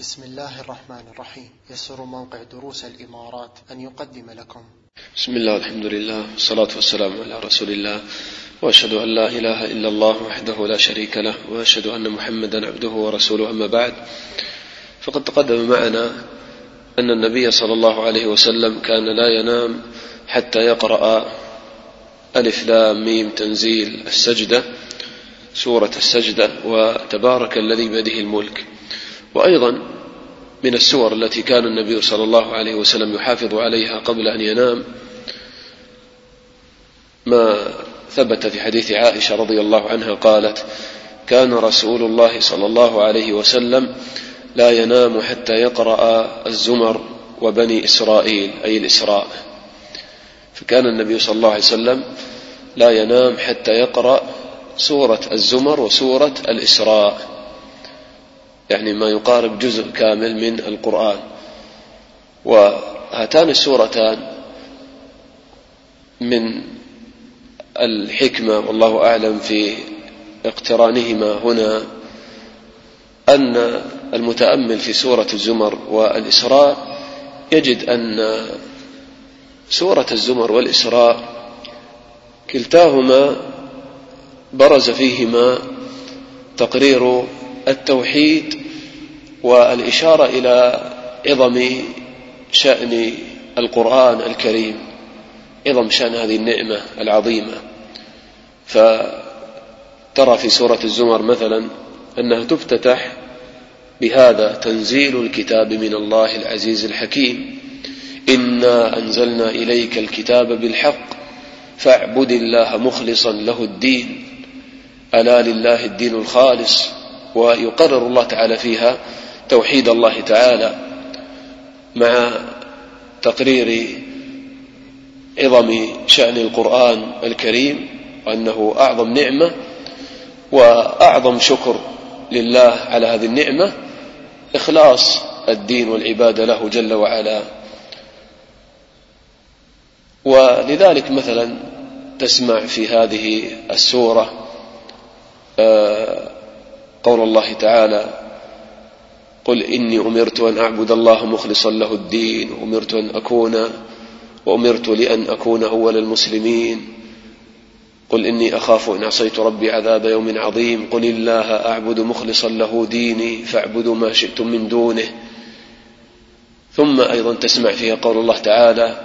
بسم الله الرحمن الرحيم. يسر موقع دروس الإمارات أن يقدم لكم. بسم الله الحمد لله والصلاة والسلام على رسول الله. وأشهد أن لا إله إلا الله وحده لا شريك له وأشهد أن محمدا عبده ورسوله. أما بعد فقد تقدم معنا أن النبي صلى الله عليه وسلم كان لا ينام حتى يقرأ ألف لام ميم تنزيل السجدة سورة السجدة وتبارك الذي بيده الملك. وأيضا من السور التي كان النبي صلى الله عليه وسلم يحافظ عليها قبل أن ينام ما ثبت في حديث عائشة رضي الله عنها قالت كان رسول الله صلى الله عليه وسلم لا ينام حتى يقرأ الزمر وبني إسرائيل أي الإسراء. فكان النبي صلى الله عليه وسلم لا ينام حتى يقرأ سورة الزمر وسورة الإسراء. يعني ما يقارب جزء كامل من القرآن. وهاتان السورتان من الحكمة والله أعلم في اقترانهما هنا أن المتأمل في سورة الزمر والإسراء يجد أن سورة الزمر والإسراء كلتاهما برز فيهما تقرير التوحيد والإشارة إلى عظم شأن القرآن الكريم عظم شأن هذه النعمة العظيمة. فترى في سورة الزمر مثلا أنها تفتتح بهذا تنزيل الكتاب من الله العزيز الحكيم. إنا أنزلنا إليك الكتاب بالحق فاعبد الله مخلصا له الدين. ألا لله الدين الخالص؟ ويقرر الله تعالى فيها توحيد الله تعالى مع تقرير عظم شأن القرآن الكريم وأنه أعظم نعمة وأعظم شكر لله على هذه النعمة إخلاص الدين والعبادة له جل وعلا. ولذلك مثلا تسمع في هذه السورة آه، قول الله تعالى قل إني أمرت أن أعبد الله مخلصا له الدين أمرت أن أكون وأمرت لأن أكون أول المسلمين. قل إني أخاف إن عصيت ربي عذاب يوم عظيم. قل الله أعبد مخلصا له ديني فاعبدوا ما شئتم من دونه. ثم أيضا تسمع فيها قول الله تعالى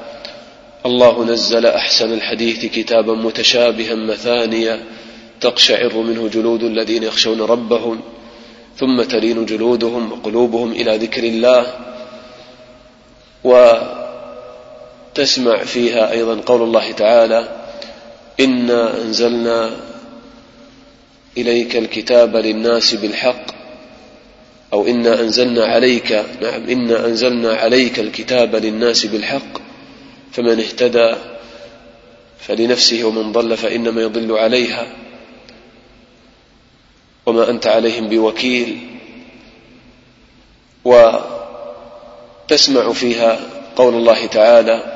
الله نزل أحسن الحديث كتابا متشابها مثانيا تقشعر منه جلود الذين يخشون ربهم ثم تلين جلودهم وقلوبهم إلى ذكر الله وتسمع فيها أيضا قول الله تعالى إنا أنزلنا إليك الكتاب للناس بالحق أو إنا أنزلنا عليك نعم إنا أنزلنا عليك الكتاب للناس بالحق فمن اهتدى فلنفسه ومن ضل فإنما يضل عليها. وما أنت عليهم بوكيل وتسمع فيها قول الله تعالى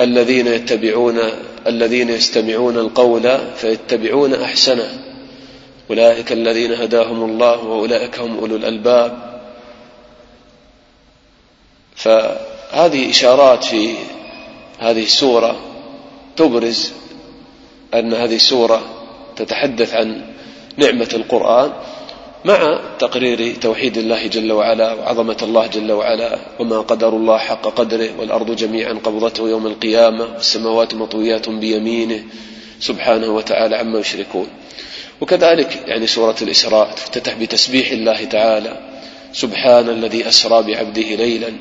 الذين يتبعون الذين يستمعون القول فيتبعون أحسنه. أولئك الذين هداهم الله وأولئك هم أولو الألباب. فهذه إشارات في هذه السورة تبرز أن هذه السورة تتحدث عن نعمة القرآن مع تقرير توحيد الله جل وعلا وعظمة الله جل وعلا وما قدر الله حق قدره والأرض جميعا قبضته يوم القيامة والسماوات مطويات بيمينه سبحانه وتعالى عما يشركون. وكذلك يعني سورة الإسراء تفتتح بتسبيح الله تعالى سبحان الذي أسرى بعبده ليلا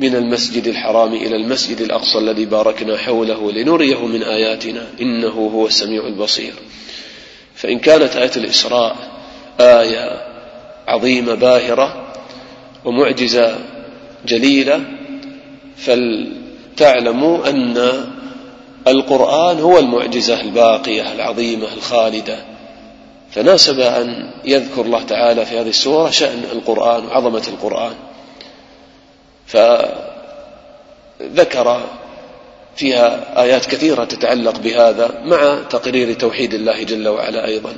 من المسجد الحرام إلى المسجد الأقصى الذي باركنا حوله لنريه من آياتنا إنه هو السميع البصير. فإن كانت آية الإسراء آية عظيمة باهرة ومعجزة جليلة فلتعلموا أن القرآن هو المعجزة الباقية العظيمة الخالدة. فناسب أن يذكر الله تعالى في هذه السورة شأن القرآن وعظمة القرآن. فذكر فيها آيات كثيرة تتعلق بهذا مع تقرير توحيد الله جل وعلا أيضا.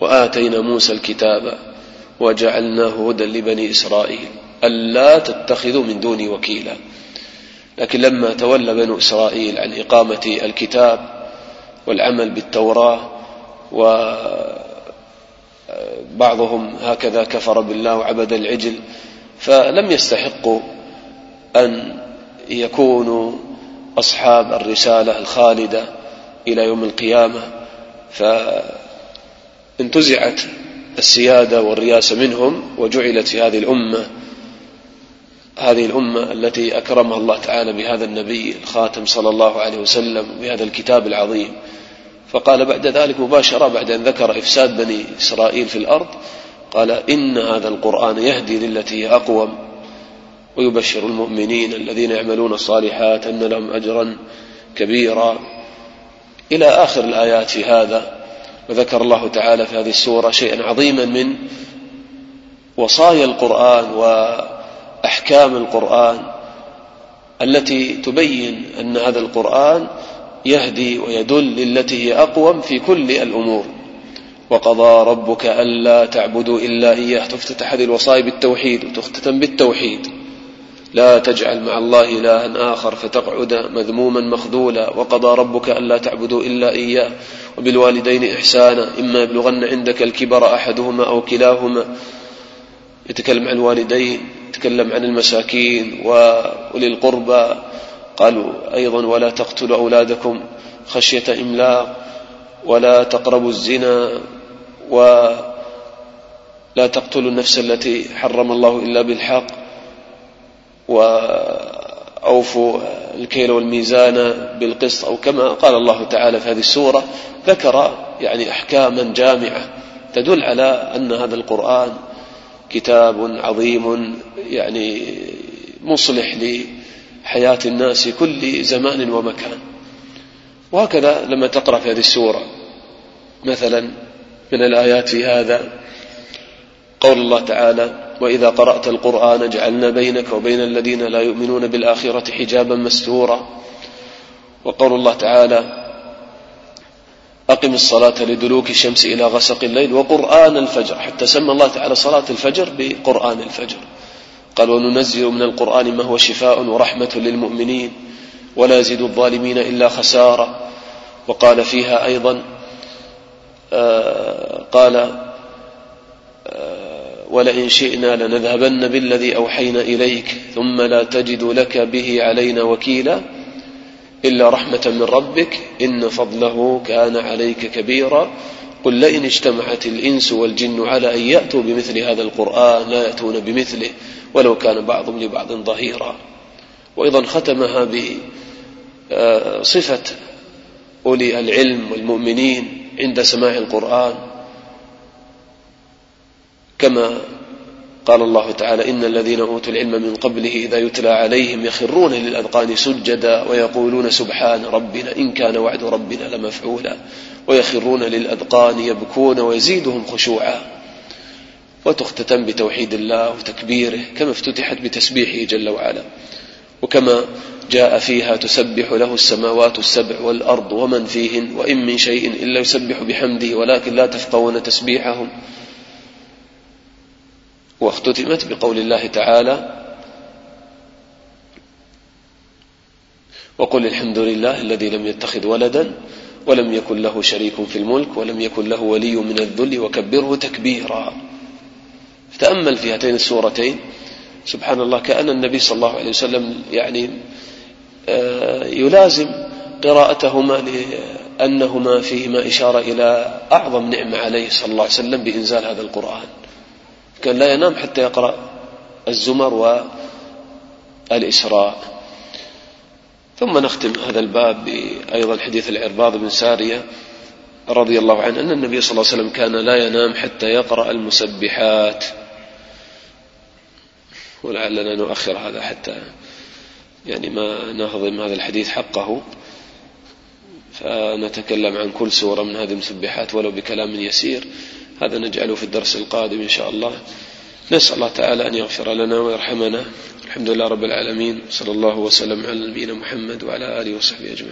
وآتينا موسى الكتاب وجعلناه هدى لبني إسرائيل. ألا تتخذوا من دوني وكيلا. لكن لما تولى بنو إسرائيل عن إقامة الكتاب والعمل بالتوراة وبعضهم هكذا كفر بالله وعبد العجل فلم يستحقوا أن يكونوا أصحاب الرسالة الخالدة إلى يوم القيامة فانتزعت السيادة والرياسة منهم وجعلت في هذه الأمة هذه الأمة التي أكرمها الله تعالى بهذا النبي الخاتم صلى الله عليه وسلم بهذا الكتاب العظيم. فقال بعد ذلك مباشرة بعد أن ذكر إفساد بني إسرائيل في الأرض قال إن هذا القرآن يهدي للتي أقوم. ويبشر المؤمنين الذين يعملون الصالحات أن لهم أجرا كبيرا. إلى آخر الآيات في هذا وذكر الله تعالى في هذه السورة شيئا عظيما من وصايا القرآن وأحكام القرآن التي تبين أن هذا القرآن يهدي ويدل للتي هي أقوم في كل الأمور. وقضى ربك ألا تعبدوا إلا إياه. تفتتح هذه الوصايا بالتوحيد وتختتم بالتوحيد. لا تجعل مع الله إلها آخر فتقعد مذموما مخذولا وقضى ربك ألا تعبدوا إلا إياه وبالوالدين إحسانا إما يبلغن عندك الكبر أحدهما أو كلاهما. يتكلم عن الوالدين يتكلم عن المساكين وأولي القربى. قالوا أيضا ولا تقتلوا أولادكم خشية إملاق ولا تقربوا الزنا ولا تقتلوا النفس التي حرم الله إلا بالحق. وأوفوا الكيل والميزان بالقسط أو كما قال الله تعالى في هذه السورة ذكر يعني أحكاما جامعة تدل على أن هذا القرآن كتاب عظيم يعني مصلح لحياة الناس كل زمان ومكان. وهكذا لما تقرأ في هذه السورة مثلا من الآيات في هذا قول الله تعالى وإذا قرأت القرآن جعلنا بينك وبين الذين لا يؤمنون بالآخرة حجابا مستورا. وقول الله تعالى أقم الصلاة لدلوك الشمس إلى غسق الليل وقرآن الفجر. حتى سمى الله تعالى صلاة الفجر بقرآن الفجر. قال وننزل من القرآن ما هو شفاء ورحمة للمؤمنين ولا يزيد الظالمين إلا خسارة. وقال فيها أيضا آه قال ولئن شئنا لنذهبن بالذي أوحينا إليك ثم لا تجد لك به علينا وكيلا إلا رحمة من ربك إن فضله كان عليك كبيرا. قل لئن اجتمعت الإنس والجن على أن يأتوا بمثل هذا القرآن لا يأتون بمثله ولو كان بعضهم لبعض ظهيرا. وأيضا ختمها بصفة أولي العلم والمؤمنين عند سماع القرآن. كما قال الله تعالى إن الذين أوتوا العلم من قبله إذا يتلى عليهم يخرون للأذقان سجدا ويقولون سبحان ربنا إن كان وعد ربنا لمفعولا ويخرون للأذقان يبكون ويزيدهم خشوعا وتختتم بتوحيد الله وتكبيره كما افتتحت بتسبيحه جل وعلا وكما جاء فيها تسبح له السماوات السبع والأرض ومن فيهن وإن من شيء إلا يسبح بحمده ولكن لا تفقهون تسبيحهم واختتمت بقول الله تعالى وقل الحمد لله الذي لم يتخذ ولدا ولم يكن له شريك في الملك ولم يكن له ولي من الذل وكبره تكبيرا. تأمل في هاتين السورتين سبحان الله كأن النبي صلى الله عليه وسلم يعني يلازم قراءتهما لأنهما فيهما إشارة إلى أعظم نعمة عليه صلى الله عليه وسلم بإنزال هذا القرآن. كان لا ينام حتى يقرأ الزمر والإسراء. ثم نختم هذا الباب بأيضا حديث العرباض بن سارية رضي الله عنه أن النبي صلى الله عليه وسلم كان لا ينام حتى يقرأ المسبحات. ولعلنا نؤخر هذا حتى يعني ما نهضم هذا الحديث حقه. فنتكلم عن كل سورة من هذه المسبحات ولو بكلام يسير. هذا نجعله في الدرس القادم إن شاء الله. نسأل الله تعالى أن يغفر لنا ويرحمنا. الحمد لله رب العالمين. صلى الله وسلم على نبينا محمد وعلى آله وصحبه أجمعين.